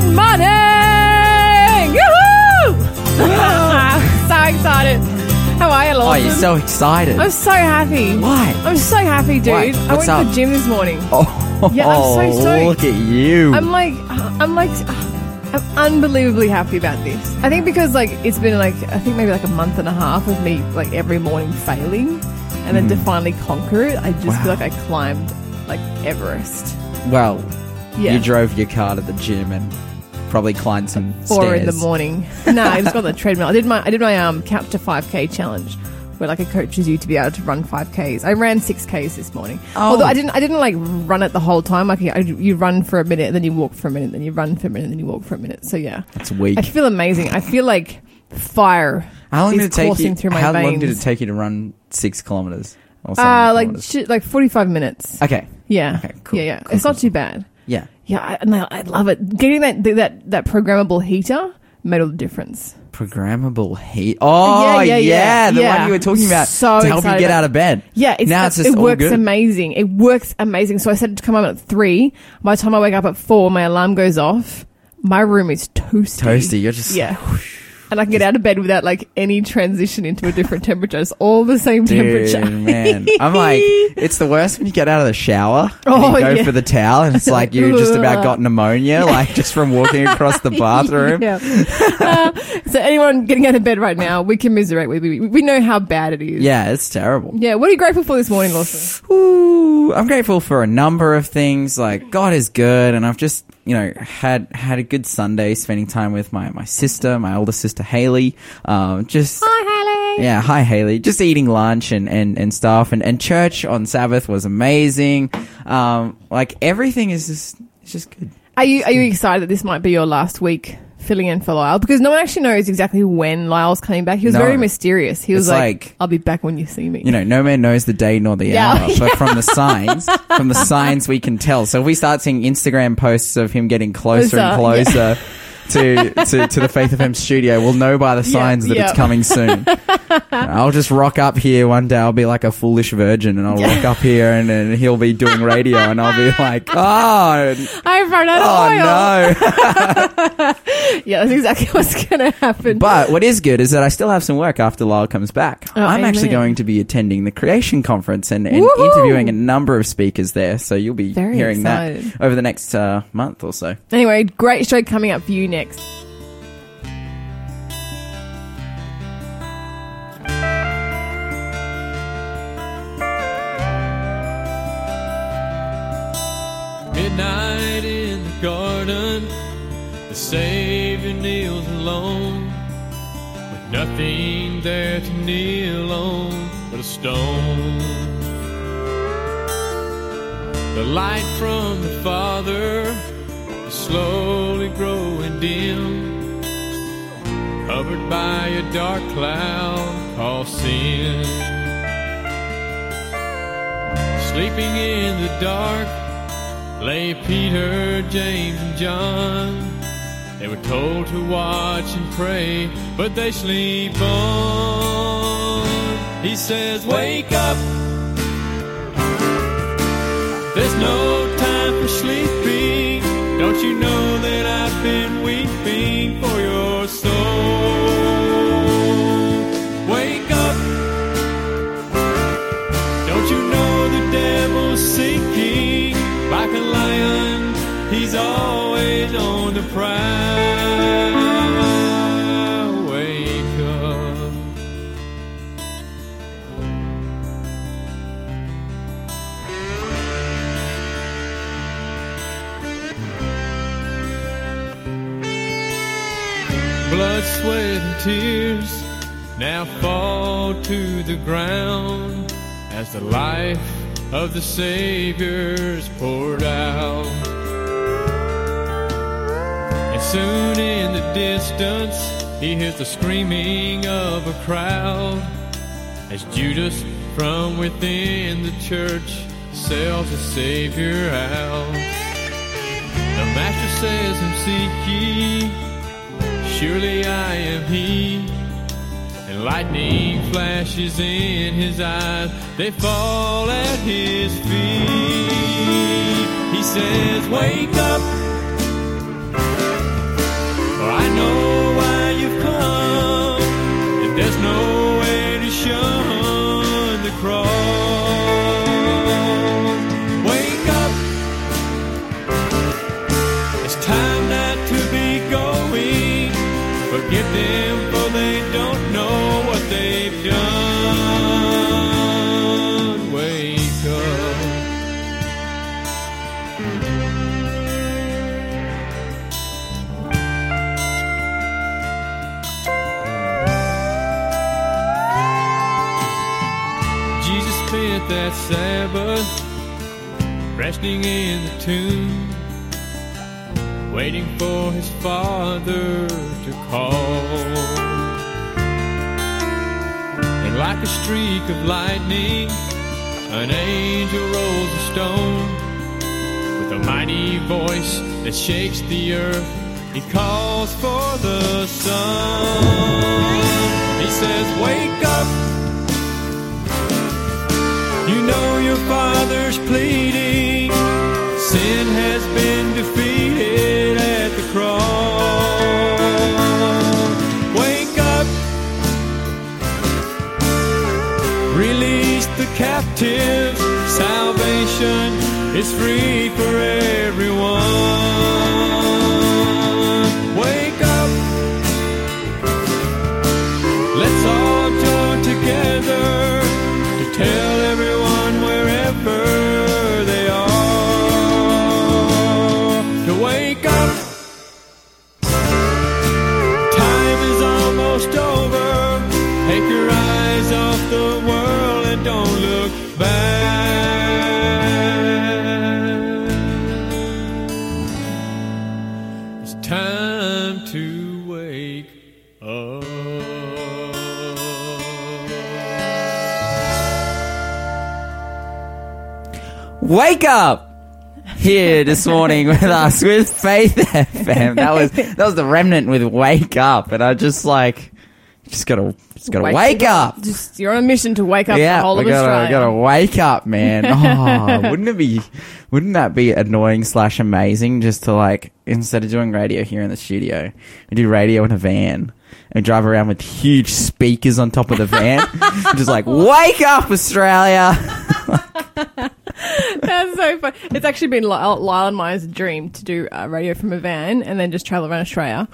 Good morning! So excited. How are you, Lawson? Oh, you're so excited. I'm so happy. Why? I'm so happy, dude. Why? I What's went to up? the gym this morning. oh, Yeah, I'm so stoked. Oh, look at you. I'm like, I'm like, I'm unbelievably happy about this. I think because like it's been like I think maybe like a month and a half of me like every morning failing, and then to hmm. finally conquer it, I just. Wow. feel like I climbed like Everest. well, Yeah. you drove your car to the gym and probably climbed some Four stairs. in the morning. no, I just got the treadmill. I did my I did my um couch to five k challenge. Where like it coaches you to be able to run five k's. I ran six k's this morning. Oh. Although I didn't, I didn't like run it the whole time. Like I, you run for a minute, then you walk for a minute, then you run for a minute, then you walk for a minute. So yeah, It's weak. I feel amazing. I feel like fire How long is did it take you? through my How veins. long did it take you to run six kilometers? Or Uh, like shit, like forty five minutes. okay, Yeah, okay, cool, yeah, yeah. cool, it's cool, not too bad. yeah. Yeah, I, and I, I love it. Getting that that that programmable heater made all the difference. Programmable heat. Oh, uh, Yeah, yeah, yeah, yeah, the yeah. one you were talking about So to help you get out of bed. Yeah, it's, now it's it just all works good. amazing. It works amazing. So I said to come home at three. By the time I wake up at four, my alarm goes off. My room is toasty. Toasty. You're just Yeah. And I can get out of bed without like any transition into a different temperature. It's all the same Dude, temperature. man, I'm like, it's the worst when you get out of the shower and Oh, you go yeah. for the towel, and it's like you just about got pneumonia, like just from walking across the bathroom. yeah. Uh, so anyone getting out of bed right now, we commiserate with you. We know how bad it is. Yeah, it's terrible. Yeah. What are you grateful for this morning, Lawson? Ooh, I'm grateful for a number of things. Like God is good, and I've just you know had had a good Sunday spending time with my my sister, my older sister Haley. Um, just Hi, Haley. yeah, hi Haley. Just eating lunch and and and stuff, and and church on Sabbath was amazing. Um, like everything is just it's just good. Are you are you excited that this might be your last week filling in for Lyle? Because no one actually knows exactly when Lyle's coming back. He was No. very mysterious. He was It's like, like- "I'll be back when you see me." You know, no man knows the day nor the Yeah. hour, but from the signs, from the signs we can tell. So if we start seeing Instagram posts of him getting closer and Closer, closer to, to to the Faith of FM studio, we'll know by the signs that it's coming soon. I'll just rock up here one day. I'll be like a foolish virgin, and I'll rock up here, and, and he'll be doing radio, and I'll be like, oh, I've run out oh of oil. no. Yeah, that's exactly what's going to happen. But what is good is that I still have some work after Lyle comes back. Oh, I'm actually going to be attending the Creation Conference and, and interviewing a number of speakers there. So you'll be Very hearing excited. that over the next uh, month or so. anyway, great show coming up for you Midnight in the garden, the Savior kneels alone, with nothing there to kneel on but a stone. The light from the Father slowly growing dim, covered by a dark cloud called sin. Sleeping in the dark lay Peter, James, and John. They were told to watch and pray, but they sleep on. He says, Wake up. There's no time for sleeping. Don't you know that I've been weeping for your soul? Wake up. Don't you know the devil's seeking like a lion? He's always on the prowl. Blood, sweat, and tears now fall to the ground as the life of the Savior's poured out. And soon in the distance, he hears the screaming of a crowd as Judas from within the church sells the Savior out. The Master says, Him seek ye, Surely I am He. And lightning flashes in His eyes, they fall at His feet. He says, Wake up. I know why you've come. Forgive them, for they don't know what they've done. Wake up. Jesus spent that Sabbath resting in the tomb, waiting for his Father to call. And like a streak of lightning, an angel rolls a stone with a mighty voice that shakes the earth. He calls for the sun. He says, Wake up. You know your father's pleading. Sin has been defeated at the cross. Captives. Salvation is free for everyone. Wake up. Let's all join together to tell to wake up. Wake up! Here this morning with us with Faith FM. That was that was the remnant with Wake Up, and I just like just gotta just gotta wake, up. Just you're on a mission to wake up the Yeah, whole we of gotta Australia. gotta wake up, man. Oh, wouldn't it be? Wouldn't that be annoying slash amazing? Just to like instead of doing radio here in the studio, we do radio in a van and drive around with huge speakers on top of the van, just like wake up, Australia. That's so fun. It's actually been Lyle, and mine's dream to do uh, radio from a van and then just travel around Australia.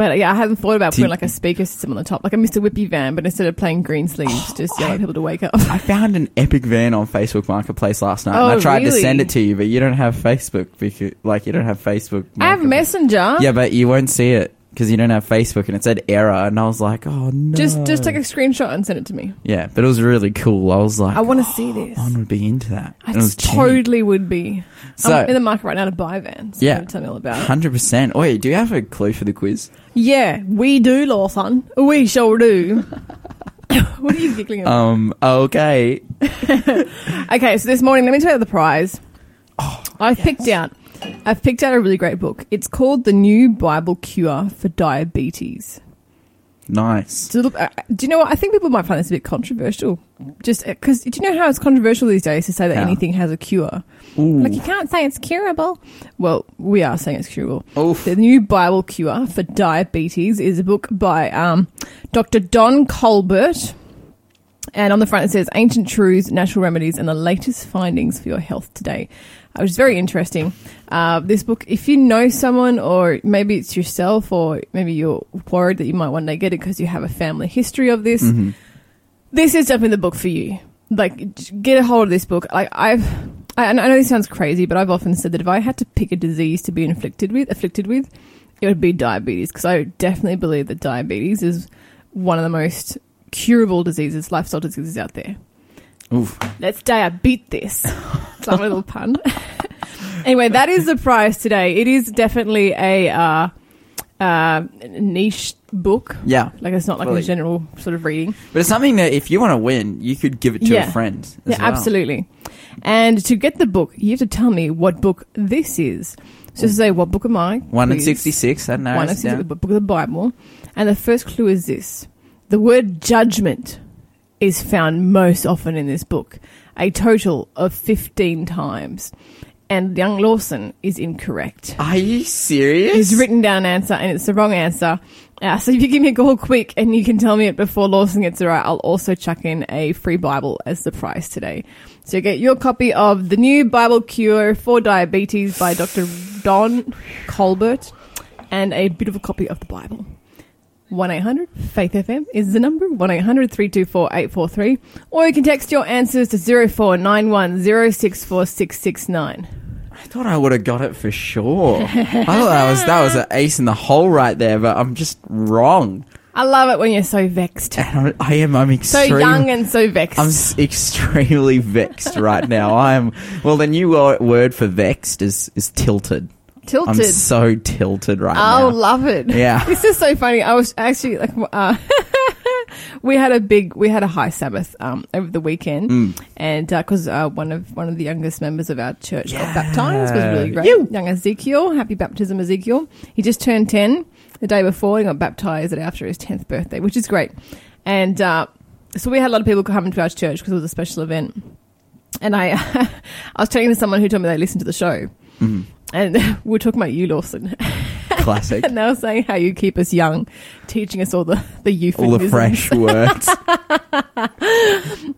But yeah, I haven't thought about putting like a speaker system on the top, like a Mr. Whippy van, but instead of playing green sleeves, just yelling at people to wake up. I found an epic van on Facebook Marketplace last night. Oh, and I oh, tried to really? send it to you, but you don't have Facebook because, like, you don't have Facebook. I have Marketplace. Messenger. Yeah, but you won't see it because you don't have Facebook, and it said error, and I was like, oh no. Just just take a screenshot and send it to me. Yeah, but it was really cool. I was like, I want to see this. one would be into that. I And it was cheap. totally would be. So- I'm in the market right now to buy vans. Yeah. tell me all about it. Hundred percent. Wait, do you have a clue for the quiz? Yeah, we do, Lawson. We sure do. what are you giggling about? Um. Okay. Okay, so this morning, let me tell you the prize. Oh, I picked out. I've picked out a really great book. It's called The New Bible Cure for Diabetes. Nice. Look, uh, do you know what? I think people might find this a bit controversial. Just because do you know how it's controversial these days to say that How? anything has a cure? Ooh. Like you can't say it's curable. Well, we are saying it's curable. Oof. The New Bible Cure for Diabetes is a book by um, Dr. Don Colbert. And on the front it says Ancient Truths, Natural Remedies, and the Latest Findings for Your Health Today. Uh, which is very interesting. Uh, this book, if you know someone, or maybe it's yourself, or maybe you're worried that you might one day get it because you have a family history of this, Mm-hmm. this is definitely the book for you. Like, get a hold of this book. Like, I've, I, I know this sounds crazy, but I've often said that if I had to pick a disease to be inflicted with, afflicted with, it would be diabetes because I definitely believe that diabetes is one of the most curable diseases, lifestyle diseases out there. Oof. Let's diabete this. It's a little pun. anyway, that is the prize today. It is definitely a uh, uh, niche book. Yeah. Like it's not like Fully. a general sort of reading. But it's something that if you want to win, you could give it to Yeah. a friend. Yeah, well. absolutely. And to get the book, you have to tell me what book this is. So to say, what book am I? One in please? sixty-six. That One narrows in it 66, down. the book of the Bible. And the first clue is this. The word judgment is found most often in this book, a total of 15 times. And young Lawson is incorrect. Are you serious? He's written down an answer and it's the wrong answer. Uh, so if you give me a call quick and you can tell me it before Lawson gets it right, I'll also chuck in a free Bible as the prize today. So get your copy of The New Bible Cure for Diabetes by Dr. Don Colbert and a beautiful copy of the Bible. 1-800 Faith FM is the number 1-800-324-843 or you can text your answers to 0491 064669. I thought I would have got it for sure. I thought that was that was an ace in the hole right there, but I'm just wrong. I love it when you're so vexed. And I am. I'm So young and so vexed. I'm s- extremely vexed right now. I am. Well, the new word for vexed is is tilted. I'm Tilted. so tilted right now. Oh, now. love it. Yeah. This is so funny. I was actually like, uh, we had a big, we had a high Sabbath um, over the weekend, Mm. and because uh, one of one of the youngest members of our church got baptized, was really great. You. Young Ezekiel, happy baptism, Ezekiel. He just turned ten the day before. He got baptized after his tenth birthday, which is great. And uh, so we had a lot of people coming to our church because it was a special event. And I, I was talking to someone who told me they listened to the show, Mhm. And we were talking about you, Lawson. Classic. And they were saying how you keep us young, teaching us all the the All the euphemisms. fresh words.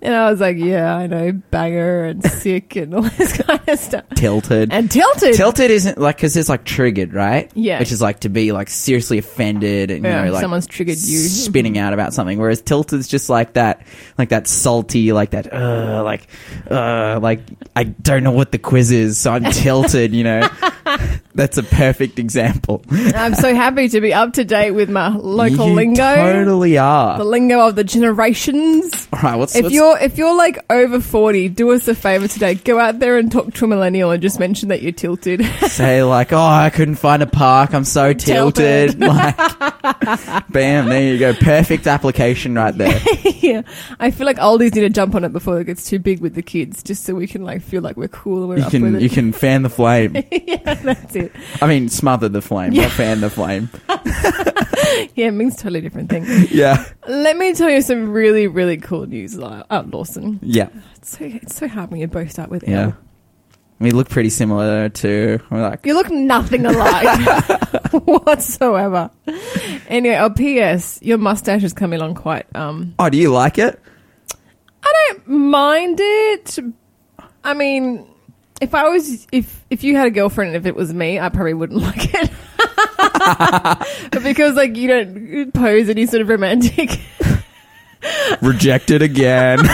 And I was like, yeah, I know, banger and sick and all this kind of stuff. tilted. And tilted. Tilted isn't like because it's like triggered, right? Yeah. Which is like to be like seriously offended and Yeah, you know like someone's triggered you. spinning out about something. Whereas tilted's just like that, like that salty, like that, uh, like, uh, like I don't know what the quiz is, so I'm tilted. You know, that's a perfect example. I'm so happy to be up to date with my local you lingo. Totally are. The lingo of the generations. All right, what's, If what's you're if you're like over forty, do us a favor today. Go out there and talk to a millennial and just mention that you're tilted. say like, oh, I couldn't find a park. I'm so tilted. Tilted. like, bam, there you go. Perfect application right there. yeah, I feel like oldies need to jump on it before it gets too big with the kids, just so we can like feel like we're cool and we're You up can you can fan the flame. yeah, that's it. I mean, smother the flame, Yeah. Not fan the flame. Yeah, it means totally different thing. Yeah, Let me tell you some really, really cool news, Ly- uh, Lawson. yeah, It's so, it's so hard when you both start with yeah. L. We look pretty similar to. We're like, You look nothing alike whatsoever. Anyway, oh, P.S. Your mustache is coming along quite. Um, oh, do you like it? I don't mind it. I mean, if I was, if if you had a girlfriend and if it was me, I probably wouldn't like it. because like you don't pose any sort of romantic, Rejected again.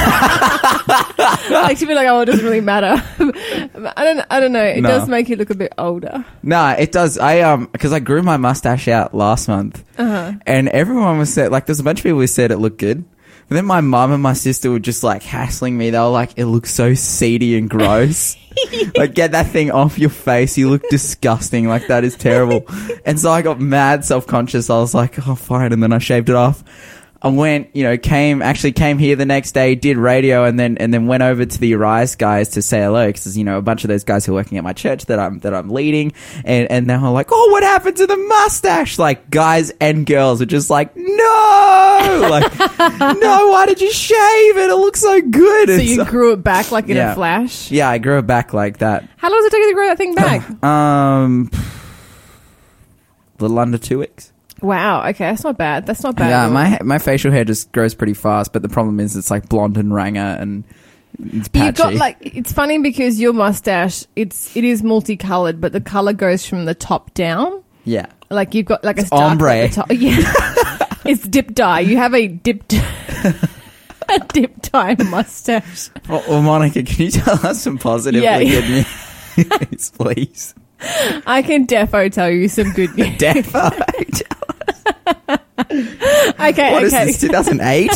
like to be like, oh, it doesn't really matter. I don't, I don't know. It No. does make you look a bit older. nah, it does. I um, because I grew my mustache out last month, Uh-huh. and everyone was said like, there's a bunch of people who said it looked good. But then my mum and my sister were just like hassling me. They were like, "It looks so seedy and gross. like, get that thing off your face. You look disgusting. Like that is terrible." and so I got mad self conscious. I was like, "Oh, fine," and then I shaved it off. I went, you know, came actually came here the next day, did radio, and then and then went over to the Arise guys to say hello because you know a bunch of those guys who are working at my church that I'm that I'm leading, and and they were like, "Oh, what happened to the mustache?" Like guys and girls are just like, "No, like no, why did you shave it? It looks so good." So And you so- grew it back like in Yeah. a flash. yeah, I grew it back like that. How long does it take you to grow that thing back? Um, little under two weeks. Wow. Okay, that's not bad. That's not bad. Yeah, my my facial hair just grows pretty fast, but the problem is it's like blonde and ranger and it's patchy. You've got like it's funny because your mustache it's it is multicolored, but the color goes from the top down. yeah, Like you've got like a It's dark ombre. at the top. Yeah, it's dip dye. You have a dipped a dip dye mustache. well, well, Monica, can you tell us some positively Yeah. good news, please? I can defo tell you some good news. Defo. Okay, What is okay. this? 2008.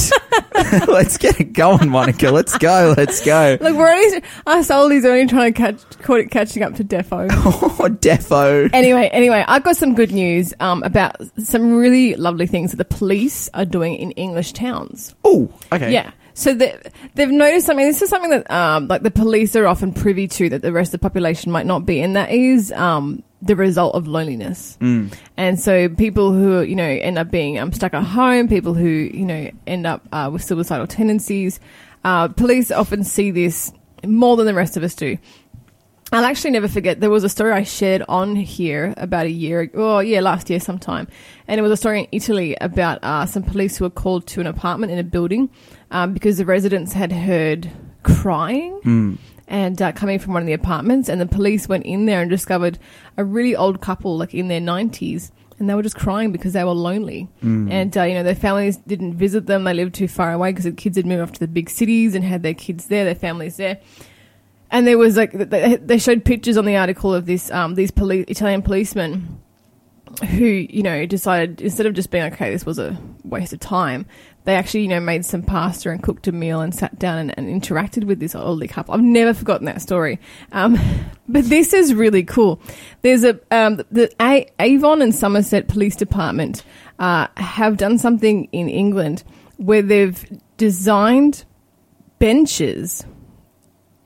let's get it going, Monica. Let's go. Let's go. Look, we're only oldies are only trying to catch caught it catching up to defo. Oh, defo. Anyway, anyway, I've got some good news um, about some really lovely things that the police are doing in English towns. Oh, okay. Yeah. So they, they've noticed something. This is something that um, like the police are often privy to that the rest of the population might not be, and that is um, the result of loneliness. Mm. And so people who you know end up being um, stuck at home, people who you know end up uh, with suicidal tendencies, uh, police often see this more than the rest of us do. I'll actually never forget. There was a story I shared on here about a year, ago, oh yeah, last year sometime, and it was a story in Italy about uh, some police who were called to an apartment in a building um, because the residents had heard crying Mm. And uh, coming from one of the apartments, and the police went in there and discovered a really old couple, like in their nineties, and they were just crying because they were lonely, Mm. and uh, you know their families didn't visit them; they lived too far away because the kids had moved off to the big cities and had their kids there, their families there. and there was like they showed pictures on the article of this um, these police Italian policemen who you know decided instead of just being okay, this was a waste of time. They actually, you know, made some pasta and cooked a meal and sat down and, and interacted with this elderly couple. I've never forgotten that story. Um, but this is really cool. There's a um, the a- Avon and Somerset Police Department uh, have done something in England where they've designed benches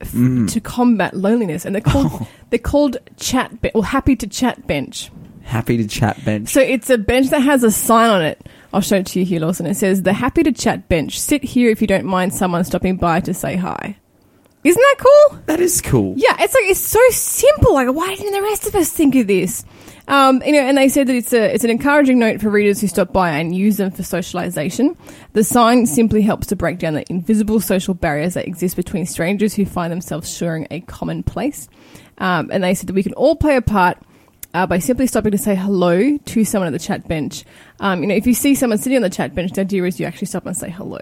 f- to combat loneliness, and they're called they're called chat be- or happy to chat bench. Happy to chat bench. So it's a bench that has a sign on it. I'll show it to you here, Lawson. It says, The happy to chat bench. Sit here if you don't mind someone stopping by to say hi. Isn't that cool? that is cool. Yeah, it's like, it's so simple. Like, why didn't the rest of us think of this? Um, you know, and they said that it's a, it's an encouraging note for readers who stop by and use them for socialization. The sign simply helps to break down the invisible social barriers that exist between strangers who find themselves sharing a common place. Um, and they said that we can all play a part uh, by simply stopping to say hello to someone at the chat bench. Um, you know, if you see someone sitting on the chat bench, the idea is you actually stop and say hello.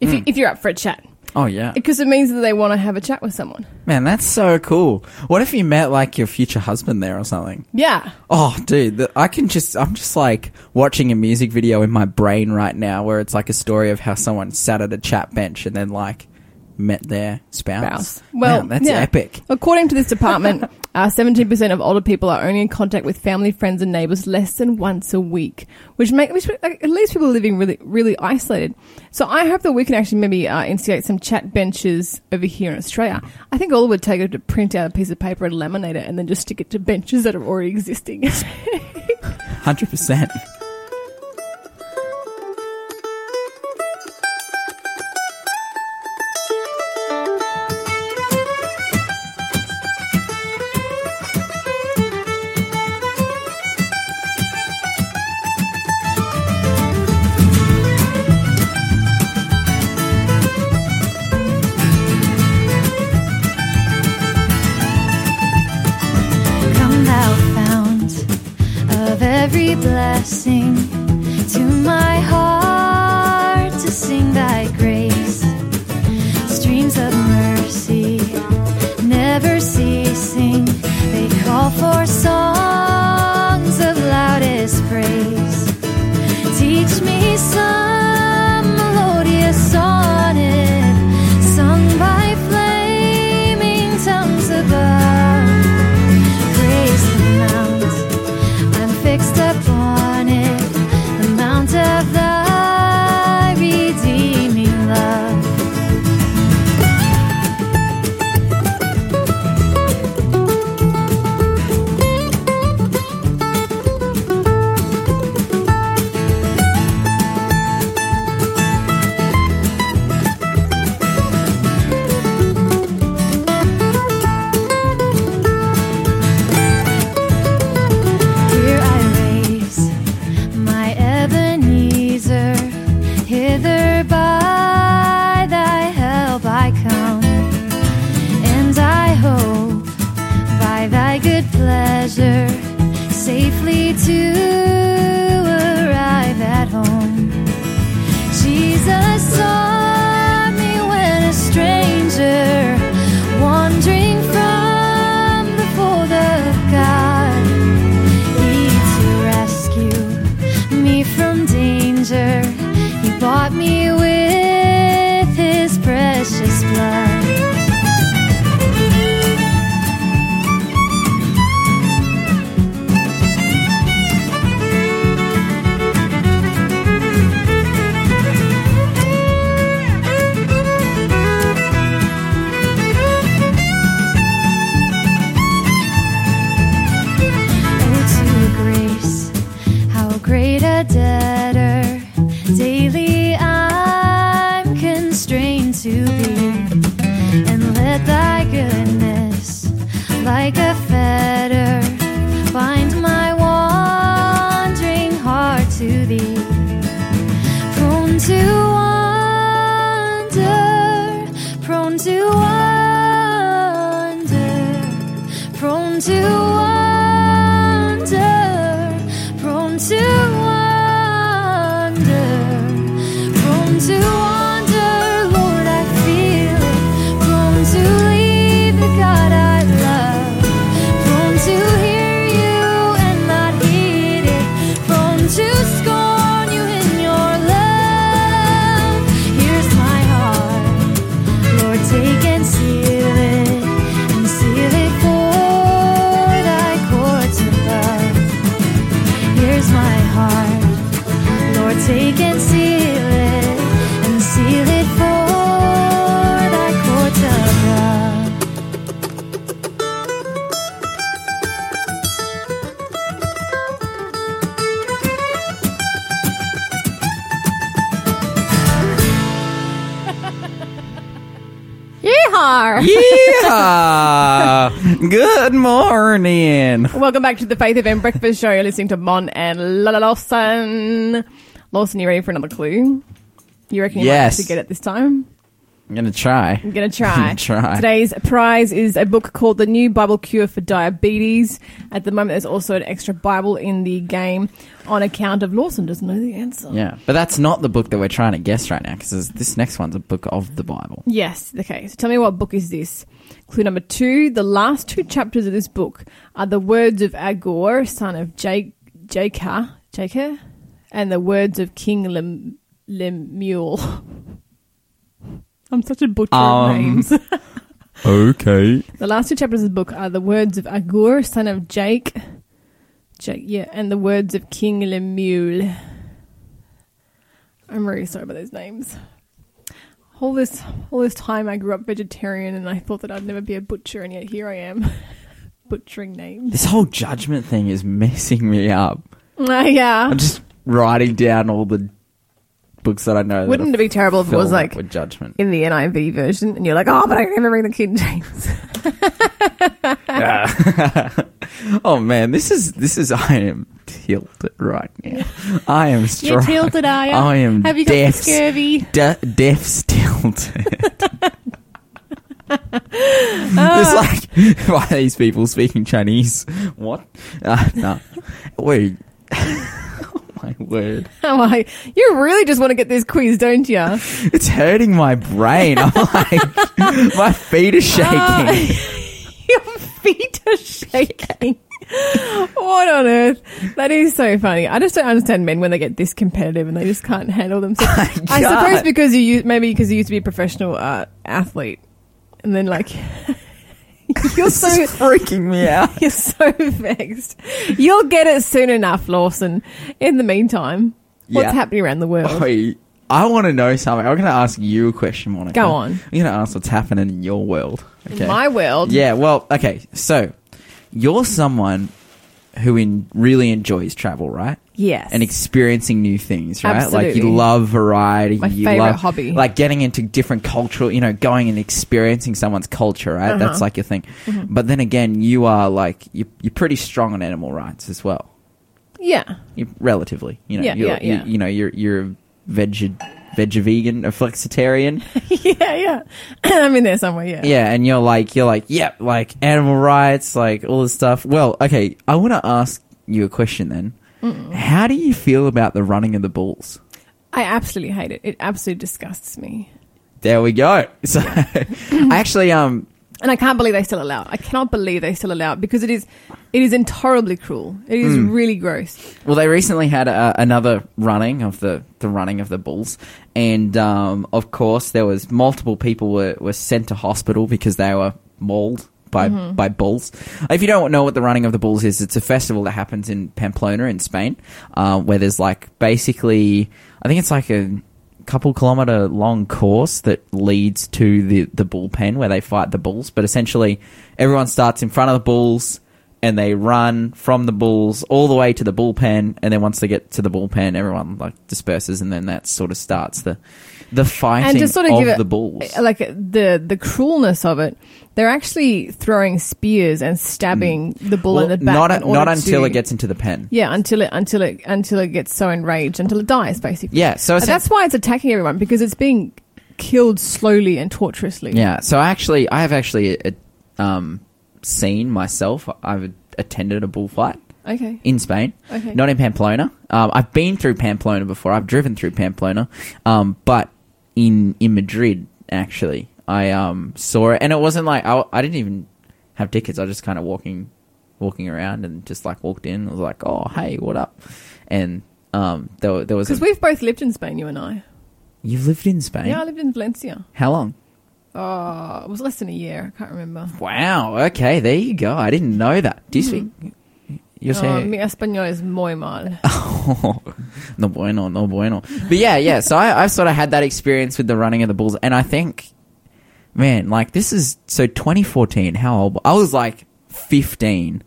If, you, if you're up for a chat, Oh yeah. because it means that they want to have a chat with someone. Man, that's so cool. What if you met like your future husband there or something? Yeah. Oh, dude, the, I can just, I'm just like watching a music video in my brain right now where it's like a story of how someone sat at a chat bench and then like met their spouse. spouse. Well, Man, that's yeah. epic. According to this department, uh, 17% of older people are only in contact with family, friends, and neighbors less than once a week, which make which like, at least people are living really really isolated. So I hope that we can actually maybe uh, instigate some chat benches over here in Australia. I think all it would take is to print out a piece of paper and laminate it, and then just stick it to benches that are already existing. 100%. Come blessing Good morning. Welcome back to the Faith FM Breakfast Show. You're listening to Mon and Lala Lawson. Lawson, you ready for another clue? You reckon you Yes. might actually get it this time? I'm gonna try. I'm going to try. Try. Today's prize is a book called The New Bible Cure for Diabetes. At the moment, there's also an extra Bible in the game on account of Lawson doesn't know the answer. Yeah, but that's not the book that we're trying to guess right now because this next one's a book of the Bible. Yes. Okay. So tell me what book is this? Clue number two. The last two chapters of this book are the words of Agor, son of Jake, Jakar, Jakar, and the words of King Lem, Lemuel. I'm such a butcher of Um, names. Okay. the last two chapters of the book are the words of Agur, son of Jake, Jake, yeah, and the words of King Lemuel. I'm really sorry about those names. All this, all this time, I grew up vegetarian, and I thought that I'd never be a butcher, and yet here I am, butchering names. This whole judgment thing is messing me up. Uh, yeah, I'm just writing down all the books that I know. wouldn't it be terrible if it was like with judgment? in the NIV version, and you're like, oh, but I never read the King James. oh man, this is this is. I am tilted right now. I am. You're tilted, are you? I am. Have you got the deaf, scurvy? De- tilted. Ah. it's like why are these people speaking Chinese? What? Uh, no. Wait. My word! I'm like, you really just want to get this quiz, don't you? It's hurting my brain. I'm like, my feet are shaking. Ah. Your feet are shaking. what on earth? That is so funny. I just don't understand men when they get this competitive and they just can't handle themselves. I God. suppose because you used, maybe because you used to be a professional uh, athlete, and then like you're so freaking me out. you're so vexed. You'll get it soon enough, Lawson. In the meantime, what's Yeah. happening around the world? I want to know something. I'm going to ask you a question, Monica. Go on. I'm going to ask what's happening in your world. Okay. In my world, Yeah, well, okay. So, you're someone who in, really enjoys travel, right? yes, And experiencing new things, right? Like you love variety. My you favourite love, hobby. Like getting into different cultural, you know, going and experiencing someone's culture, right? Uh-huh. That's like your thing. Mm-hmm. But then again, you are like you, you're pretty strong on animal rights as well. yeah, You, relatively, you know, Yeah, you're, yeah, yeah. You, you know, you're you're a veg veg vegan, a flexitarian. yeah, yeah. I'm in there somewhere. Yeah, Yeah, and you're like, you're like, yep, like animal rights, like all this stuff. Well, okay, I want to ask you a question then. How do you feel about the running of the bulls? I absolutely hate it. It absolutely disgusts me. There we go. So, I actually, um, And I can't believe they still allow it. I cannot believe they still allow it because it is, it is intolerably cruel. It is Hmm. really gross. well, they recently had uh, another running of the the running of the bulls, and um, of course, there was multiple people were were sent to hospital because they were mauled. By, by bulls. If you don't know what the running of the bulls is, it's a festival that happens in Pamplona in Spain, uh, where there's like basically, I think it's like a couple kilometer long course that leads to the the bullpen where they fight the bulls. But essentially, everyone starts in front of the bulls and they run from the bulls all the way to the bullpen, and then once they get to the bullpen, everyone like disperses, and then that sort of starts the the fighting And to sort of, of give it the bulls. like the the cruelness of it, they're actually throwing spears and stabbing the bull Well, in the back. not in not until to- it gets into the pen. yeah until it until it until it gets so enraged until it dies basically. Yeah, so And that's why it's attacking everyone because it's being killed slowly and torturously. Yeah, so I actually, I have actually uh, um, seen myself. I've attended a bullfight Okay. in Spain, Okay. not in Pamplona. Um, I've been through Pamplona before. I've driven through Pamplona, um, but in in Madrid actually, I um, saw it, and it wasn't like I, I didn't even have tickets. I was just kind of walking, walking around, and just like walked in. I was like, "Oh, hey, what up?" And um, there, there was. Because we've both lived in Spain, you and I. you've lived in Spain. Yeah, I lived in Valencia. How long? Oh, it was less than a year. I can't remember. Wow. Okay, there you go. I didn't know that. Do you hmm. speak? You're Oh, saying mi español es muy mal. Oh, no bueno, no bueno. But yeah, yeah. So I, I've sort of had that experience with the running of the bulls, and I think, man, like this is so 2014. How old? I was like 15,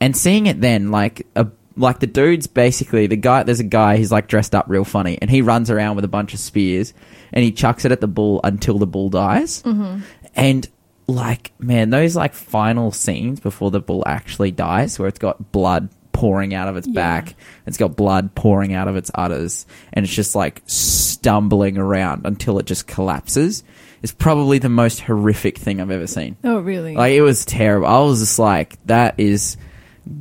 and seeing it then, like a like the dude's basically the guy. There's a guy. He's like dressed up real funny, and he runs around with a bunch of spears, and he chucks it at the bull until the bull dies. Mm-hmm. And like man, those like final scenes before the bull actually dies, where it's got blood pouring out of its Yeah. back, it's got blood pouring out of its udders, and it's just like stumbling around until it just collapses. Is probably the most horrific thing I've ever seen. Oh, really? Like it was terrible. I was just like, that is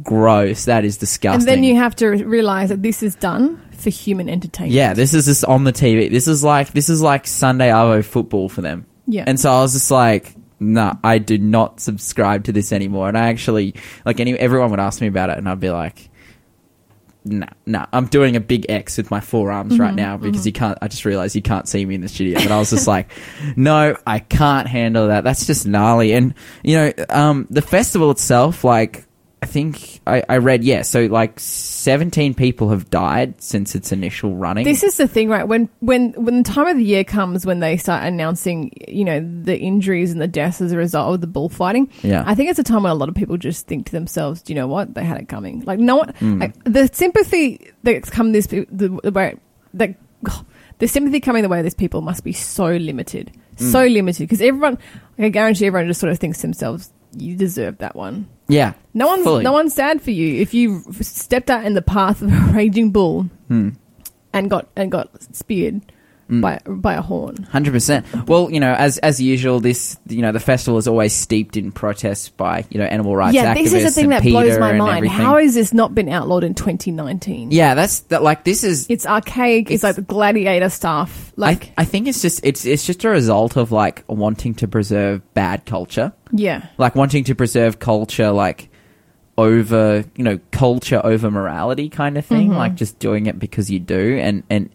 gross. That is disgusting. and then you have to realize that this is done for human entertainment. Yeah, this is just on the TV. This is like this is like Sunday Arvo football for them. Yeah. And so I was just like, nah, I do not subscribe to this anymore. And I actually like any everyone would ask me about it, and I'd be like, nah, nah. I'm doing a big X with my forearms right now because you can't. I just realized you can't see me in the studio, but I was just like, no, I can't handle that. That's just gnarly. And you know, um, the festival itself, like. I think I, I read, yeah, so like 17 people have died since its initial running. This is the thing, right? When when when the time of the year comes when they start announcing, you know, the injuries and the deaths as a result of the bullfighting. Yeah. I think it's a time when a lot of people just think to themselves, "Do you know what? They had it coming." Like no one, Hmm. like, the sympathy that's come this the, the way that the sympathy coming the way of these people must be so limited, Hmm. so limited because everyone, I guarantee everyone just sort of thinks to themselves, "You deserve that one." yeah. No one's fully. no one's sad for you if you stepped out in the path of a raging bull Hmm. and got and got speared Mm. by by a horn. Hundred percent. Well, you know, as as usual, this you know the festival is always steeped in protests by you know animal rights yeah, activists. this is the thing that PETA blows my mind. everything. How has this not been outlawed in 2019? yeah, that's that. Like this is. It's archaic. It's, It's- like the gladiator stuff. Like I, I think it's just it's it's just a result of like wanting to preserve bad culture, yeah, like wanting to preserve culture, like over you know culture over morality kind of thing, mm-hmm. like just doing it because you do, and and.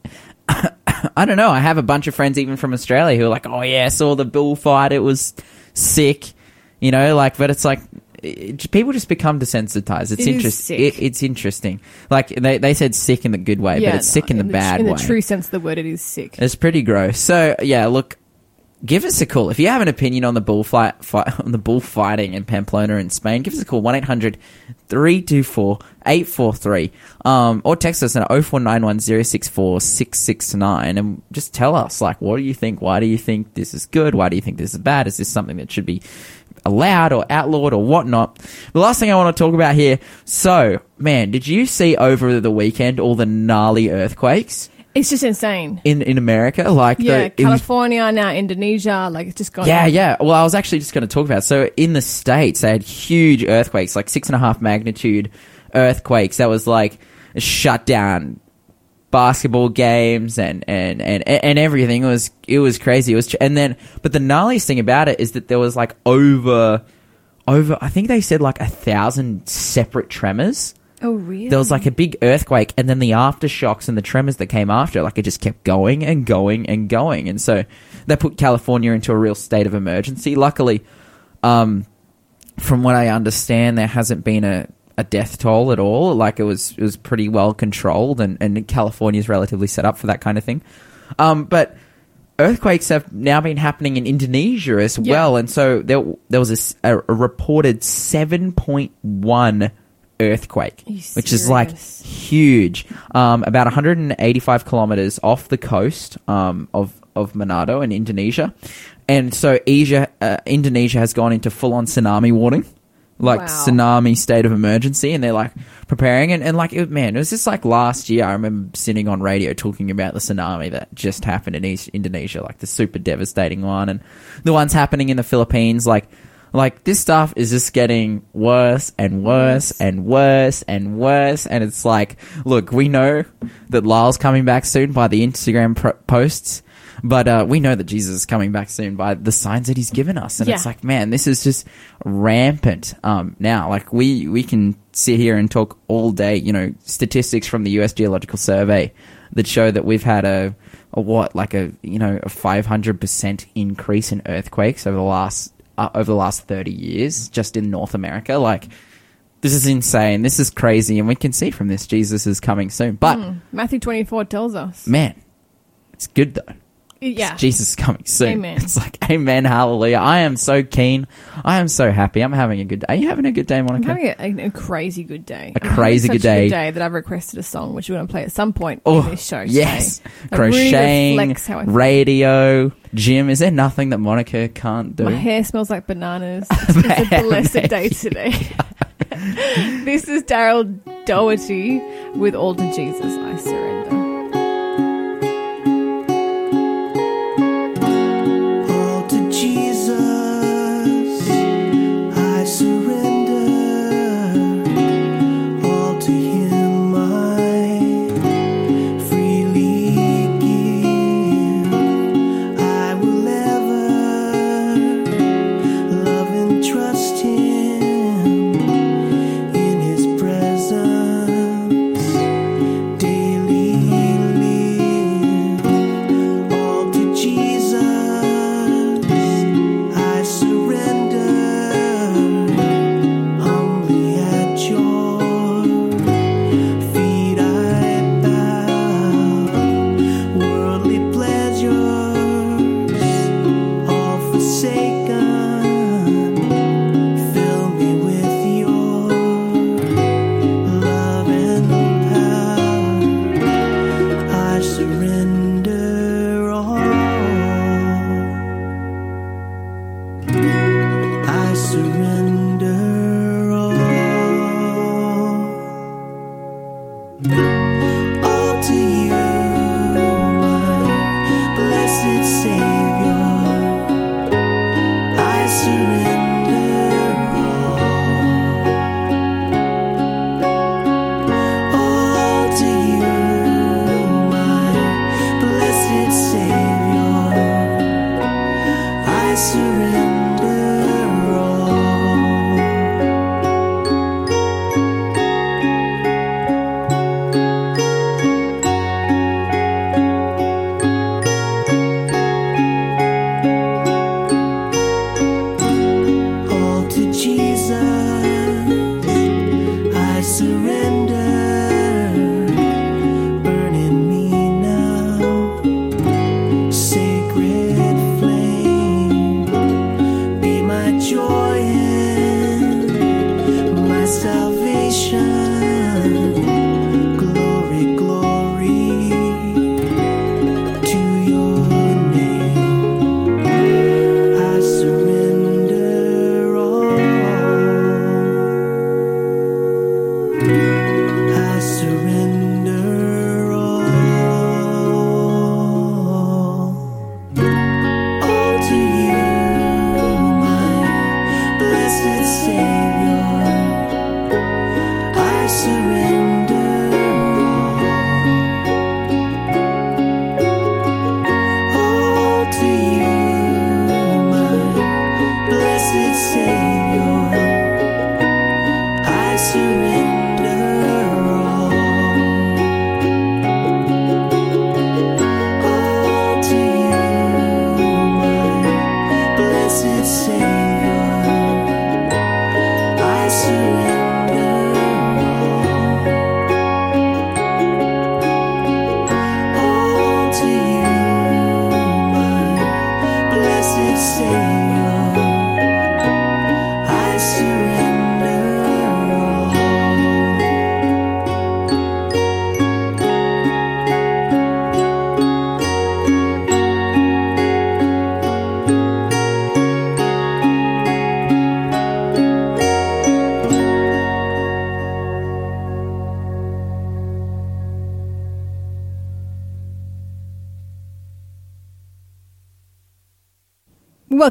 I don't know. I have a bunch of friends, even from Australia, who are like, "Oh yeah, I saw the bullfight. It was sick," you know. Like, but it's like it, people just become desensitized. It's It is interesting. sick. It's interesting. Like they they said sick in the good way, but it's sick in the bad in way. the true sense of the word. It is sick. It's pretty gross. So yeah, look, give us a call if you have an opinion on the bullfight fight, on the bullfighting in Pamplona in Spain. Give us a call 1-800-324-843 um, or text us at 0491-064-669 and just tell us like what do you think? Why do you think this is good? Why do you think this is bad? Is this something that should be allowed or outlawed or whatnot? The last thing I want to talk about here. So man, did you see over the weekend all the gnarly earthquakes? It's just insane. in in America. Like Yeah, the, it was- California now Indonesia. Like it's just gone. yeah, yeah. Well, I was actually just going to talk about. So in the states, they had huge earthquakes, like six and a half magnitude earthquakes. That was like shut down basketball games and and and and everything. It was it was crazy. It was and then but the gnarliest thing about it is that there was like over over. I think they said like a thousand separate tremors. Oh really? There was like a big earthquake, and then the aftershocks and the tremors that came after, like it just kept going and going and going, and so they put California into a real state of emergency. Luckily, um, from what I understand, there hasn't been a, a death toll at all. Like it was it was pretty well controlled, and and California's relatively set up for that kind of thing. Um, but earthquakes have now been happening in Indonesia as Yeah. well, and so there there was a reported seven point one earthquake, which is like huge. Um, about 185 kilometers off the coast um, of of Manado in Indonesia, and so Asia, uh, Indonesia has gone into full on tsunami warning, like Wow. tsunami state of emergency, and they're like preparing. And, and like it, man, it was just like last year. I remember sitting on radio talking about the tsunami that just happened in East Indonesia, like the super devastating one, and the ones happening in the Philippines, like. Like this stuff is just getting worse and worse and worse and worse, and it's like, look, we know that Lyle's coming back soon by the Instagram pro- posts, but uh, we know that Jesus is coming back soon by the signs that He's given us, and it's like, man, this is just rampant um, now. Like we we can sit here and talk all day, you know, statistics from the U.S. Geological Survey that show that we've had a, a what like a you know a five hundred percent increase in earthquakes over the last uh, over the last thirty years just in North America. Like this is insane. This is crazy, and we can see from this Jesus is coming soon. But Hmm. Matthew 24 tells us. man, it's good though. Yeah. Jesus is coming soon. Amen. It's like, amen, hallelujah. I am so keen. I am so happy. I'm having a good day. Are you having a good day, Monica? I'm having a, a, crazy good day. A I'm crazy good day. A good day that I've requested a song which we're going to play at some point Oh, in this show. yes. really Crocheting, reflects how I feel. radio, gym. Is there nothing that Monica can't do? My hair smells like bananas. It's, it's a blessed day today. this is Daryl Doherty with All to Jesus I Surrender.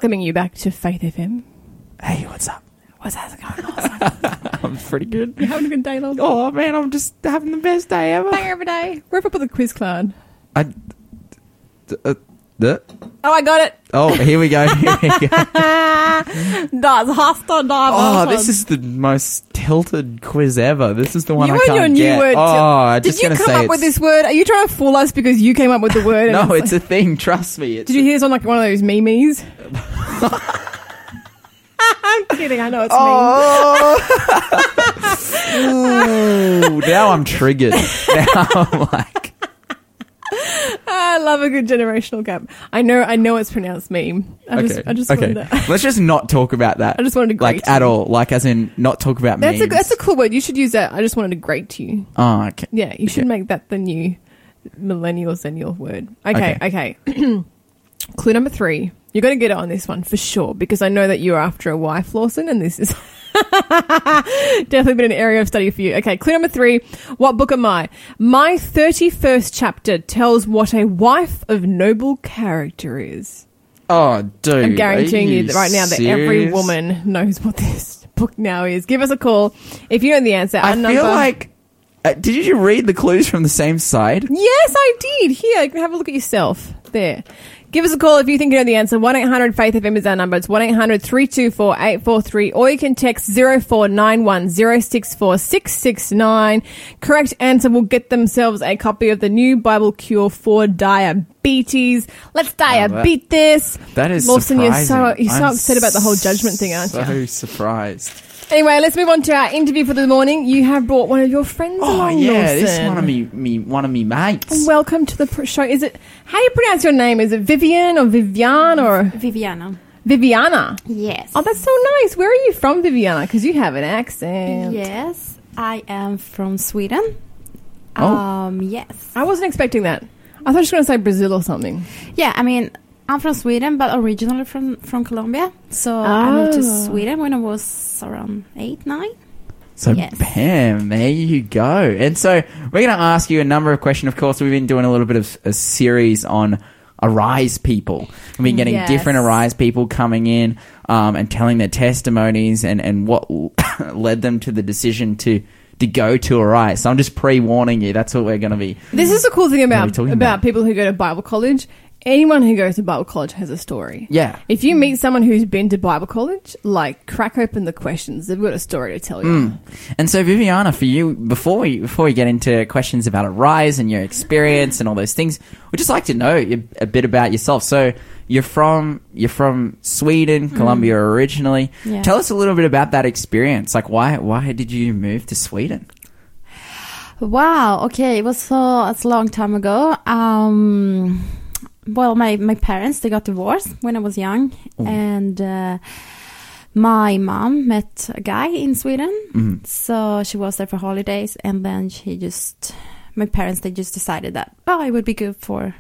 Welcoming you back to Faith FM. Hey, what's up? What's that going on? I'm pretty good. you having a good day, love? Oh man, I'm just having the best day ever. Bang every day. Wrap up with the quiz cloud. I. d- uh, the- Oh, I got it. oh, here we go. Here we go. Das hast du da. Oh, this is the most tilted quiz ever. This is the one you I and can't your new get. word. oh, I Did just you gonna come say up it's, with this word? Are you trying to fool us because you came up with the word? and No, it's it's a thing. Trust me. It's Did you hear this on like one of those memes? I'm kidding. I know it's Oh, Ooh, now I'm triggered. Now I'm like, I love a good generational gap. I know, I know it's pronounced meme. I just, I just okay. wanted to. Let's just not talk about that. I just wanted to like grate at you. all, like as in not talk about That's a that's a cool word. You should use that. I just wanted to grate you. oh, okay. Yeah, you should make that the new millennial zennial word. Okay, okay. Clue number three. You're going to get it on this one for sure because I know that you're after a wife, Lawson, and this is definitely been an area of study for you. Okay, clue number three. What book am I? My 31st chapter tells what a wife of noble character is. Oh, dude. I'm guaranteeing are you that right now that every woman knows what this book now is. Give us a call if you know the answer. I Our feel number- like. Uh, did you read the clues from the same side? Yes, I did. Here, you can have a look at yourself. There. Give us a call if you think you know the answer. 1 800 Faith FM is our number. It's 1 800 324 843, or you can text 0491 064 669. Correct answer will get themselves a copy of the new Bible Cure for Diabetes. Let's oh, diabetes. That is Lawson, you're so, you're so I'm upset about the whole judgment thing, aren't so you? So surprised. Anyway, let's move on to our interview for the morning. You have brought one of your friends Oh along, yeah, this Lawson. one of me, me, one of me mates. Welcome to the pr- show. Is it how do you pronounce your name? Is it Vivian or Vivian or Viviana. Viviana? Yes. Oh, that's so nice. Where are you from, Viviana? Because you have an accent. Yes, I am from Sweden. Oh. Um, yes. I wasn't expecting that. I thought you were going to say Brazil or something. Yeah, I mean, I'm from Sweden, but originally from from Colombia. So I moved to Oh. Sweden when I was around eight, nine. So Yes. bam, there you go. And so we're going to ask you a number of questions. Of course, we've been doing a little bit of a series on Arise people. We've been getting Yes. different Arise people coming in um, and telling their testimonies and, and what led them to the decision to to go to Arise. So I'm just pre-warning you. That's what we're going to be. This is the cool thing What are we about about about? people who go to Bible college. Anyone who goes to Bible college has a story. Yeah. If you meet someone who's been to Bible college, like crack open the questions. They've got a story to tell you. Mm. And so, Viviana, for you, before we before we get into questions about Arise and your experience and all those things, we'd just like to know a a bit about yourself. So, you're from you're from Sweden, Colombia originally. Yeah. Tell us a little bit about that experience. Like, why why did you move to Sweden? Wow. Okay, it was so it's a long time ago. Um, well, my my parents they got divorced when I was young, Oh. and uh, my mom met a guy in Sweden. Mhm. So she was there for holidays, and then she just my parents they just decided that oh it would be good for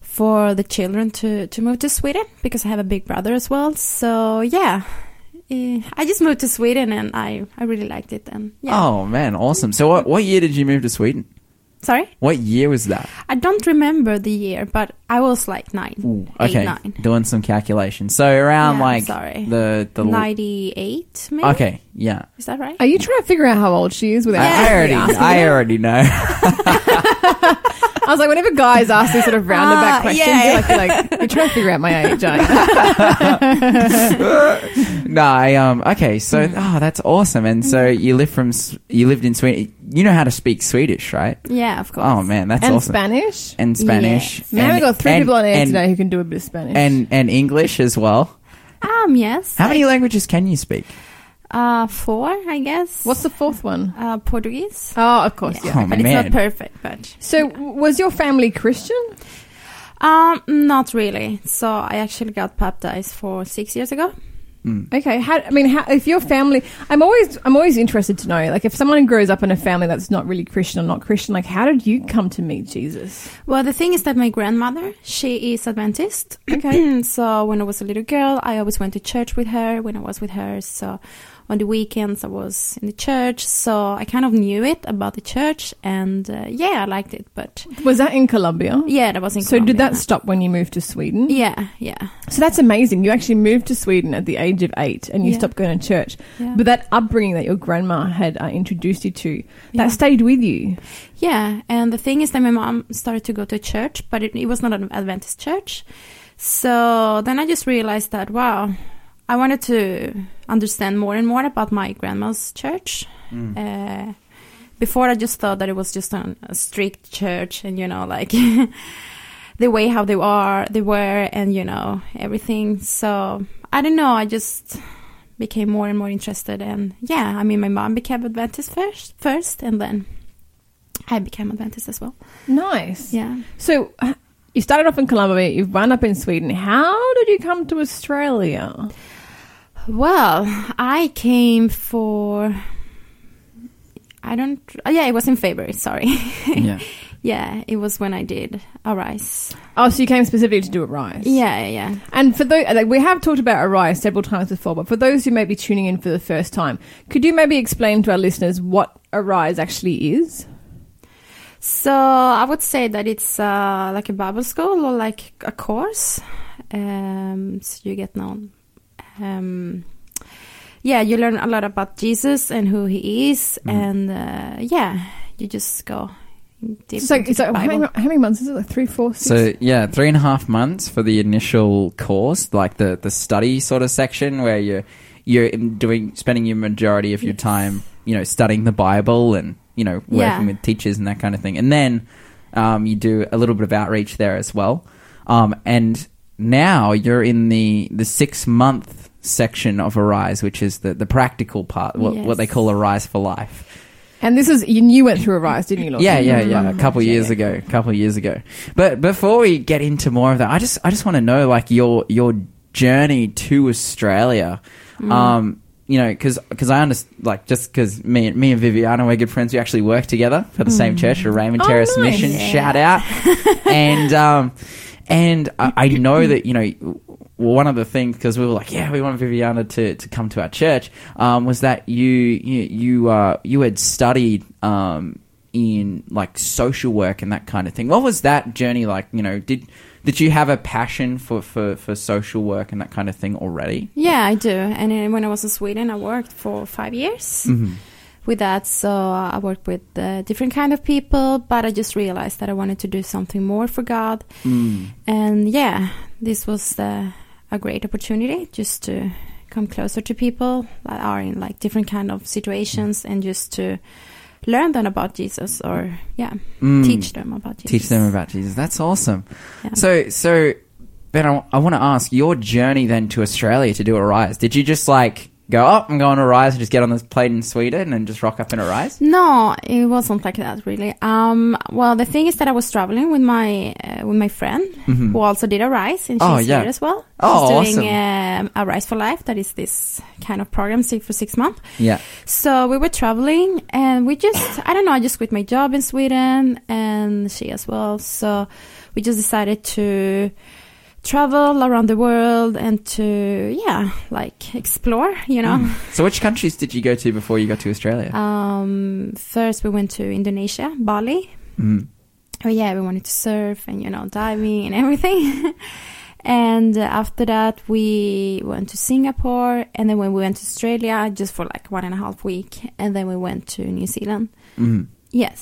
for the children to to move to Sweden because I have a big brother as well. So yeah. eh, I just moved to Sweden and I, I really liked it and yeah. Oh man, awesome! So, what what year did you move to Sweden? Sorry? What year was that? I don't remember the year, but I was like nine. Eight, okay, nine. doing some calculations. So around Yeah, like sorry. the the 98, maybe? okay, yeah. Is that right? Are you trying to figure out how old she is without I, I already I already know. I was like, whenever guys ask these sort of roundabout Ah, questions, yeah. you're like, you're like, you're trying to figure out my age, aren't you? no, I um okay, so oh that's awesome. And so you live from S- you lived in Sweden. You know how to speak Swedish, right? yeah, of course. Oh man, that's and awesome. Spanish. and Spanish. Yes. Now and, we've got three and- people on air and, today who can do a bit of Spanish. And and English as well. Um, yes. How many languages can you speak? Uh, four, I guess. what's the fourth one? Uh, Portuguese. Oh, of course, Yeah. yeah. Oh, but it's not perfect, but. So, w- was your family Christian? Um, not really. So I actually got baptized for six years ago. Mm. Okay, how, I mean, how, if your family, I'm always, I'm always interested to know, like, if someone grows up in a family that's not really Christian or not Christian, like, how did you come to meet Jesus? Well, the thing is that my grandmother, she is Adventist. Okay. so when I was a little girl, I always went to church with her when I was with her. So on the weekends, I was in the church. So I kind of knew it about the church. And uh, yeah, I liked it. But Was that in Colombia? yeah, that was in So, did that stop when you moved to Sweden? Yeah, yeah. So that's amazing. You actually moved to Sweden at the age of eight, and you Yeah. stopped going to church. yeah. But that upbringing that your grandma had uh, introduced you to, Yeah. that stayed with you. Yeah, and the thing is that my mom started to go to church, but it, it was not an Adventist church. So then I just realized that, wow, I wanted to understand more and more about my grandma's church. Mm. Uh, before I just thought that it was just an, a strict church and, you know, like the way how they are, they were, and, you know, everything. So I don't know, I just became more and more interested. And yeah, I mean, my mom became Adventist first, first, and then I became Adventist as well. Nice. Yeah. So, uh, you started off in Colombia, you've wound up in Sweden. How did you come to Australia? Well, I came for. I don't. oh, Yeah, it was in February. Sorry. Yeah. yeah, it was when I did a Arise. Oh, so you came specifically to do Arise. Yeah, yeah, yeah. And for those, like, we have talked about Arise several times before, but for those who may be tuning in for the first time, could you maybe explain to our listeners what Arise actually is? So I would say that it's uh, like a Bible school or like a course. Um, so you get known. Um, yeah, you learn a lot about Jesus and who he is, and uh, yeah, you just go deep So, into so the how, many, how many months is it? Like three, four, six? So yeah, three and a half months for the initial course, like the the study sort of section where you're you're doing spending your majority of your Yes. time, you know, studying the Bible and you know working Yeah. with teachers and that kind of thing, and then um, you do a little bit of outreach there as well. Um, and now you're in the the six month section of Arise, which is the the practical part, what what they Yes. call Arise for Life. and this is, you, you went through Arise, didn't you, Lawson? Yeah, yeah, yeah. A couple years yeah. ago, a couple years ago. But before we get into more of that, I just, I just want to know like your your journey to Australia. Mm. Um, you know, because because I understand, like, just because me, and me and Viviana, we're good friends. We actually work together for the same church, the Raymond Oh, Terrace nice. Mission. Yeah. Shout out! and um, and I, I know that you know one of the things because we were like, yeah, we want Viviana to, to come to our church. Um, was that you you you uh you had studied um in like social work and that kind of thing. What was that journey like? You know, did did you have a passion for for for social work and that kind of thing already? Yeah, I do. And when I was in Sweden, I worked for five years Mm-hmm. with that. So I worked with uh, different kind of people, but I just realized that I wanted to do something more for God. Mm. And yeah, this was uh, a great opportunity just to come closer to people that are in like different kind of situations and just to learn them about Jesus or yeah, Mm. teach them about Jesus. teach them about Jesus. That's awesome. Yeah. So, so Ben, I, I want to ask your journey then to Australia to do Arise. Did you just like go up and go on Arise and just get on this plane in Sweden and just rock up in Arise? No, it wasn't like that really. Um, well, the thing is that I was traveling with my uh, with my friend Mhm. who also did Arise, and she's Oh, yeah. here as well. Oh, she's doing um, Arise for life. That is this kind of program six for six months. Yeah. So we were traveling, and we just I don't know. I just quit my job in Sweden, and she as well. So we just decided to travel around the world and to yeah like explore you know So, which countries did you go to before you got to Australia? um first we went to indonesia bali Mm. oh yeah we wanted to surf and you know diving and everything and after that we went to singapore and then when we went to australia just for like one and a half week and then we went to new zealand Mm. yes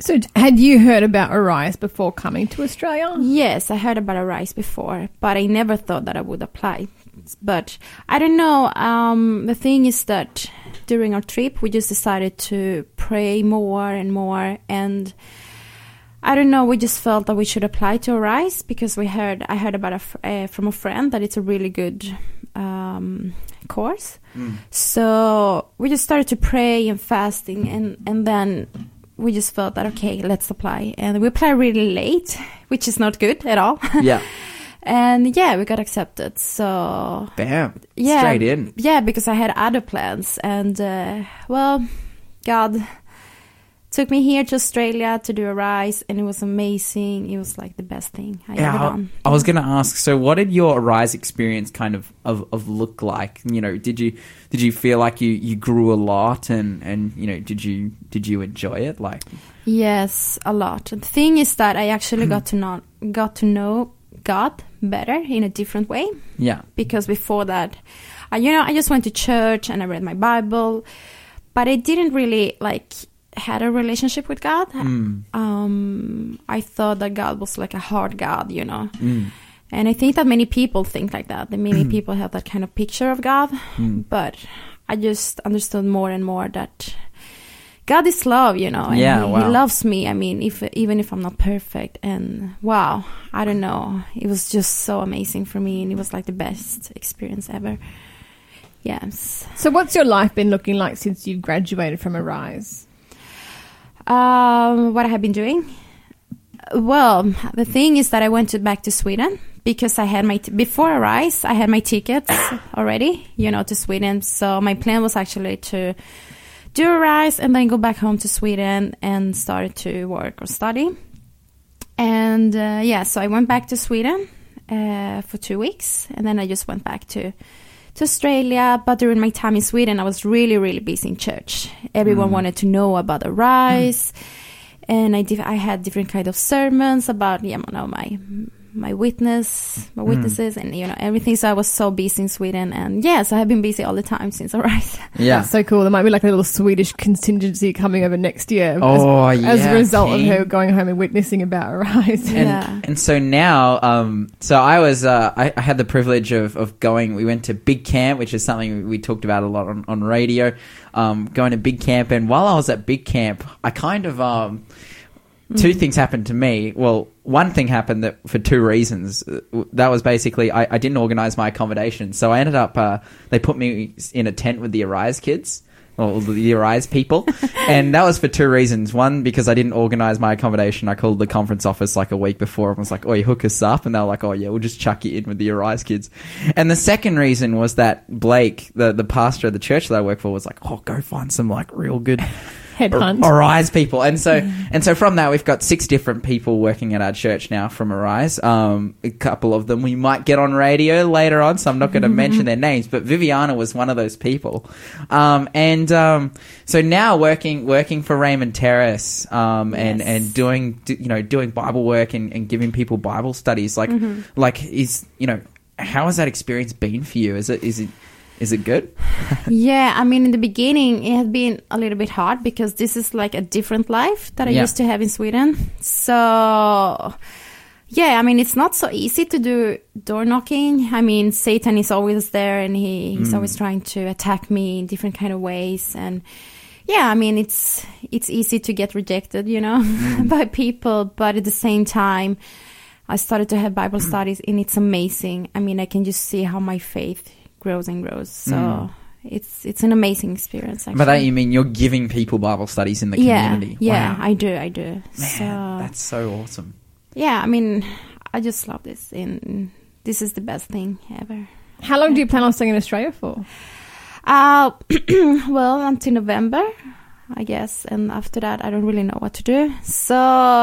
So, had you heard about Arise before coming to Australia? yes i heard about Arise before but i never thought that i would apply but i don't know um, the thing is that during our trip we just decided to pray more and more and I don't know. We just felt that we should apply to Arise because we heard I heard about a fr- uh, from a friend that it's a really good um, course. So we just started to pray and fasting, and and then we just felt that okay, let's apply, and we applied really late, which is not good at all. Yeah. and yeah, we got accepted. So Bam. yeah, Straight in. yeah, because I had other plans, and uh, well, God took me here to Australia to do Arise, and it was amazing. It was like the best thing I Yeah, ever done. I was going to ask. So, what did your rise experience kind of, of of look like? You know, did you did you feel like you, you grew a lot, and, and you know, did you did you enjoy it? Like, Yes, a lot. The thing is that I actually hmm. got to know got to know God better in a different way yeah, because before that, I, you know, I just went to church and I read my Bible, but I didn't really like had a relationship with God. mm, Um, I thought that God was like a hard God, you know. mm, And I think that many people think like that. That many people have that kind of picture of God. mm. But I just understood more and more that God is love, you know. And Yeah, he, wow. he loves me. I mean, if even if I'm not perfect, and wow, I don't know, it was just so amazing for me, and it was like the best experience ever. Yes. So, what's your life been looking like since you've graduated from Arise? Um, what I have been doing. Well, the thing is that I went to, back to Sweden because I had my t- before Arise, I had my tickets already, you know, to Sweden. So my plan was actually to do Arise and then go back home to Sweden and start to work or study. And uh, yeah, so I went back to Sweden uh, for two weeks, and then I just went back to to Australia. But during my time in Sweden, I was really, really busy in church. Everyone mm. wanted to know about Arise mm. and I I had different kind of sermons about you know my my witness my witnesses and you know everything so I was so busy in Sweden and yes I have been busy all the time since Arise Yeah. That's so cool. There might be like a little Swedish contingency coming over next year. Oh, as, as a result of her going home and witnessing about Arise. and Yeah. and so now um so i was uh I, I had the privilege of of going we went to big camp which is something we talked about a lot on, on radio um going to big camp and while i was at big camp i kind of um two things happened to me well one thing happened that for two reasons Uh, that was basically i, I didn't organize my accommodation so i ended up uh they put me in a tent with the arise kids or the Arise people. and that was for two reasons. One, because I didn't organize my accommodation. I called the conference office like a week before and was like, oh, you hook us up. And they were like, oh, yeah, we'll just chuck you in with the Arise kids. And the second reason was that Blake, the, the pastor of the church that I work for, was like, oh, go find some like real good Headhunt. Arise people. And so, and so from that, we've got six different people working at our church now from Arise. Um, a couple of them we might get on radio later on, so I'm not going to mention their names, but Viviana was one of those people. Um, and, um, so now working, working for Raymond Terrace, um, and, Yes. and doing, you know, doing Bible work and, and giving people Bible studies, like, like is, you know, how has that experience been for you? Is it, is it, is it good? yeah I mean in the beginning it had been a little bit hard because this is like a different life that I Yeah. used to have in Sweden so yeah I mean it's not so easy to do door knocking I mean Satan is always there and he, he's always mm. trying to attack me in different kind of ways and yeah I mean it's it's easy to get rejected you know mm. by people but at the same time I started to have Bible studies and it's amazing. I mean, I can just see how my faith grows and grows. So it's it's an amazing experience. Actually. By that you mean you're giving people Bible studies in the yeah, community? yeah, Wow. I do, I do. Man, so that's so awesome. yeah, I mean, I just love this, and this is the best thing ever. How long do you plan on staying in Australia for? Uh, well, until November, I guess, and after that, I don't really know what to do. So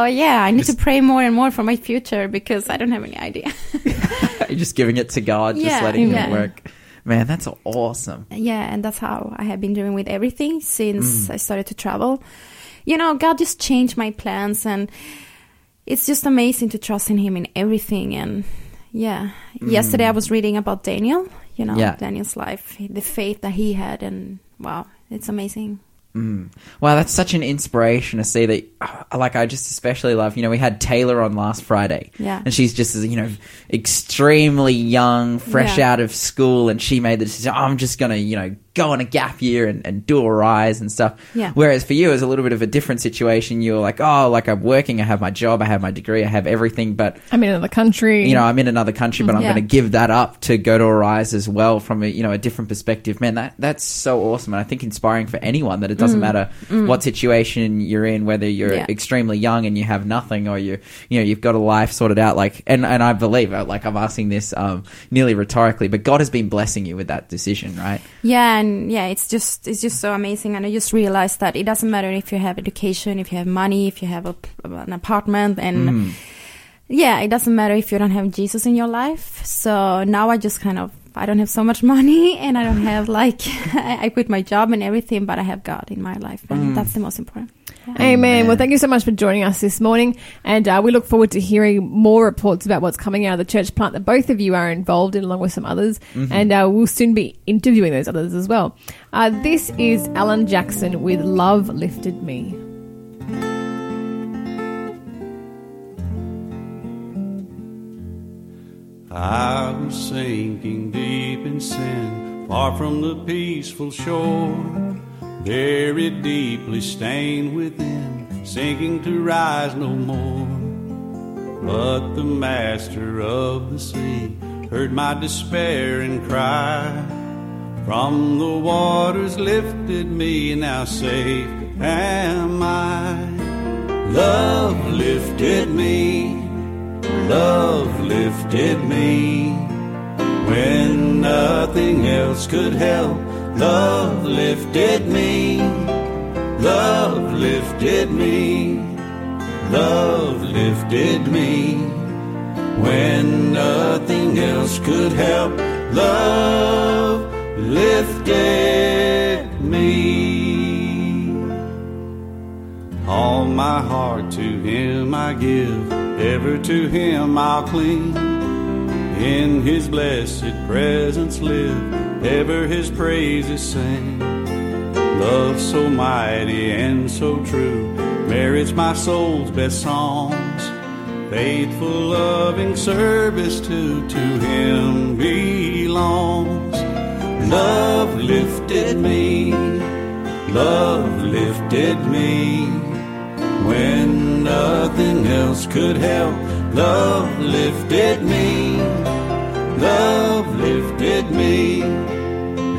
yeah, I need Just- to pray more and more for my future because I don't have any idea. You're just giving it to God, just Yeah, letting yeah. it work. Man, that's awesome. Yeah, and that's how I have been doing with everything since mm. I started to travel. You know, God just changed my plans, and it's just amazing to trust in Him in everything. And yeah, mm. yesterday I was reading about Daniel, you know, Yeah. Daniel's life, the faith that he had, and wow, it's amazing. Mm. Wow, that's such an inspiration to see that. uh, Like, I just especially love, you know, we had Taylor on last Friday. Yeah. And she's just, you know, extremely young, fresh Yeah. out of school, and she made the decision, "Oh, I'm just going to, you know, go on a gap year and, and do Arise and stuff. Yeah. Whereas for you, it's a little bit of a different situation. You're like, oh, like I'm working, I have my job, I have my degree, I have everything, but I'm in another country. you know, I'm in another country, but I'm Yeah. going to give that up to go to Arise as well from a you know a different perspective. Man, that that's so awesome, and I think inspiring for anyone that it doesn't matter what situation you're in, whether you're Yeah. extremely young and you have nothing, or you you know you've got a life sorted out. Like, and and I believe, like I'm asking this um, nearly rhetorically, but God has been blessing you with that decision, right? Yeah, and yeah, it's just it's just so amazing, and I just realized that it doesn't matter if you have education, if you have money, if you have a, an apartment, and Mm. yeah, it doesn't matter if you don't have Jesus in your life. So now I just kind of I don't have so much money, and I don't have like I, quit my job and everything, but I have God in my life, and Mm. that's the most important. Yeah. Amen. Well, thank you so much for joining us this morning. And uh, we look forward to hearing more reports about what's coming out of the church plant that both of you are involved in, along with some others. And uh, we'll soon be interviewing those others as well. Uh, this is Alan Jackson with Love Lifted Me. I was sinking deep in sin, far from the peaceful shore, very deeply stained within, sinking to rise no more. But the master of the sea heard my despair and cry. From the waters lifted me, now safe am I. Love lifted me love lifted me. When nothing else could help, love lifted me. Love lifted me. Love lifted me. When nothing else could help, love lifted me. All my heart to Him I give, ever to Him I'll cling. In His blessed presence live, ever His praises sing. Love so mighty and so true merits my soul's best songs. Faithful, loving service to to Him belongs. Love lifted me, love lifted me. When nothing else could help, love lifted me, love lifted me,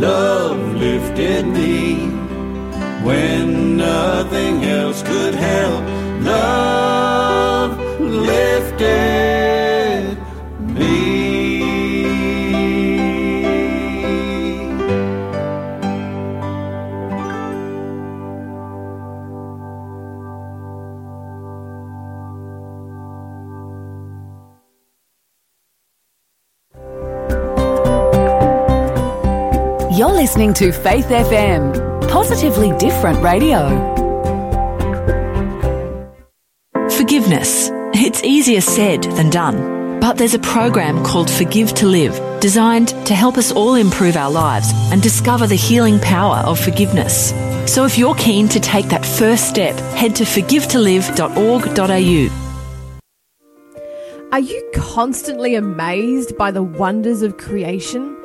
love lifted me. When nothing else could help, love lifted listening to Faith FM, positively different radio. Forgiveness. It's easier said than done. But there's a program called Forgive to Live, designed to help us all improve our lives and discover the healing power of forgiveness. So if you're keen to take that first step, head to forgivetolive.org.au. Are you constantly amazed by the wonders of creation?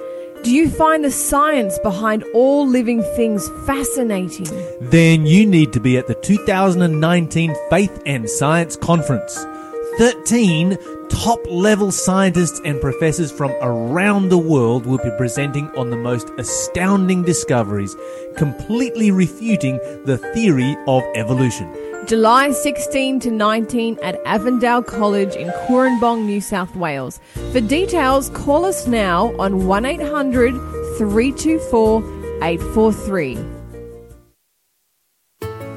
Do you find the science behind all living things fascinating? Then you need to be at the 2019 Faith and Science Conference. 13 top level scientists and professors from around the world will be presenting on the most astounding discoveries, completely refuting the theory of evolution. July 16 to 19 at Avondale College in Cooranbong, New South Wales. For details, call us now on 1800 324 843.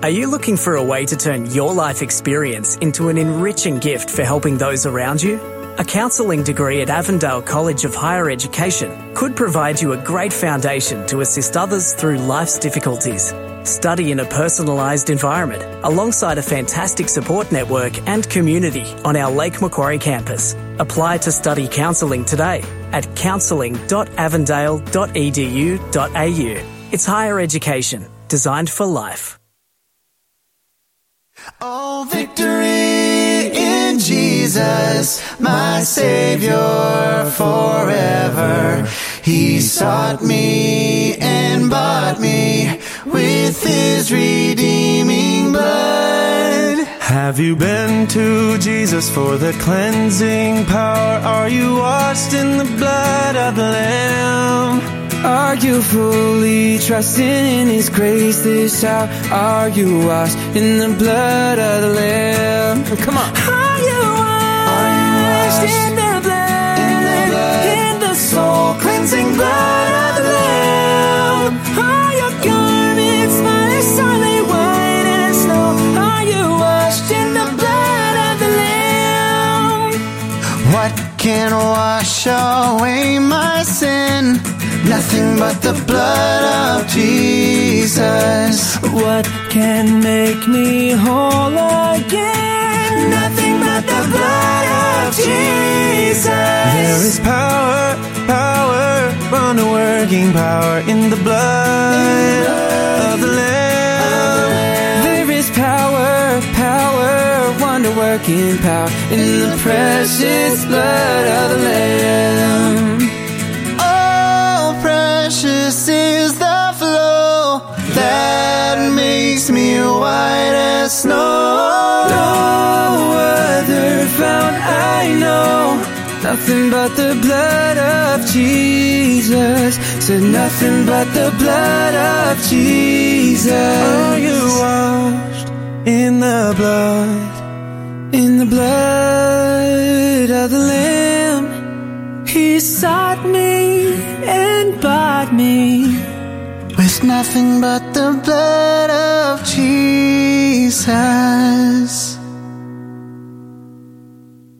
Are you looking for a way to turn your life experience into an enriching gift for helping those around you? A counselling degree at Avondale College of Higher Education could provide you a great foundation to assist others through life's difficulties. Study in a personalised environment alongside a fantastic support network and community on our Lake Macquarie campus. Apply to study counselling today at counselling.avondale.edu.au. It's higher education designed for life. Oh, victory in Jesus, my Savior forever. He sought me and bought me with His redeeming blood. Have you been to Jesus for the cleansing power? Are you washed in the blood of the Lamb? Are you fully trusting in His grace this hour? Are you washed in the blood of the Lamb? Come on. Are you washed in the blood? In the soul cleansing blood can wash away my sin? Nothing but the blood of Jesus. What can make me whole again? Nothing but the blood of Jesus. There is power, power, wonder working power in the blood of the Lamb. Power, power, wonder working power in the precious blood of the Lamb. Oh, precious is the flow that makes me white as snow. No other fount I know. Nothing but the blood of Jesus. Said nothing but the blood of Jesus. Oh, are you washed in the blood? In the blood of the Lamb. He sought me and bought me with nothing but the blood of Jesus.